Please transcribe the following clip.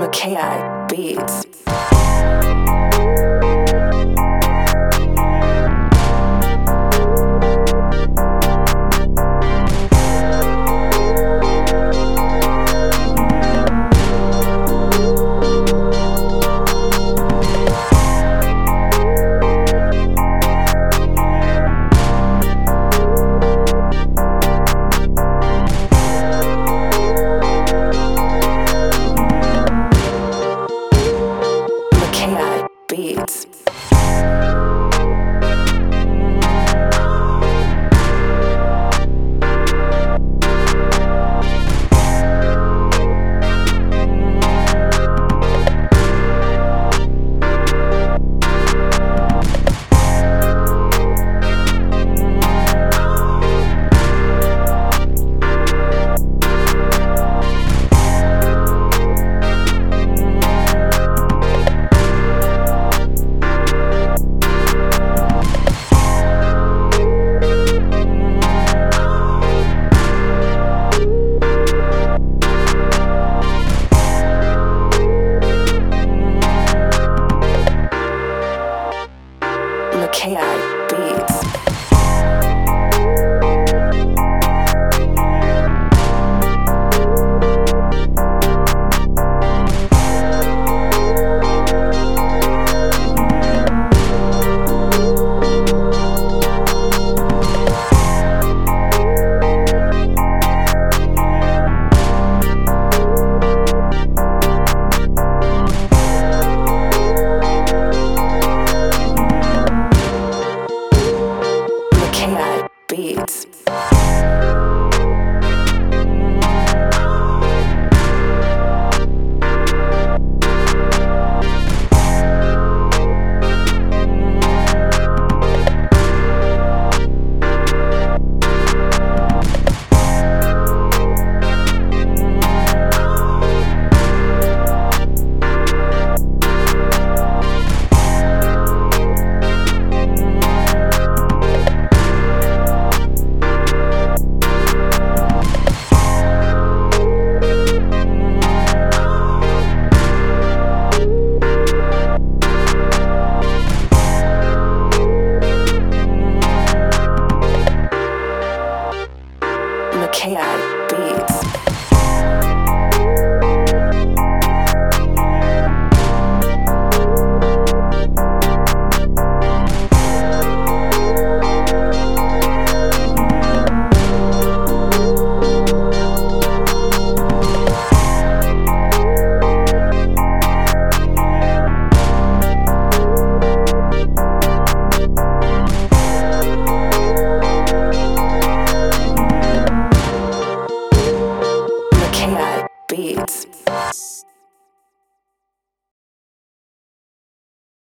Mama KI Beats. beats. KI Beats. beats. chaotic beats. beats.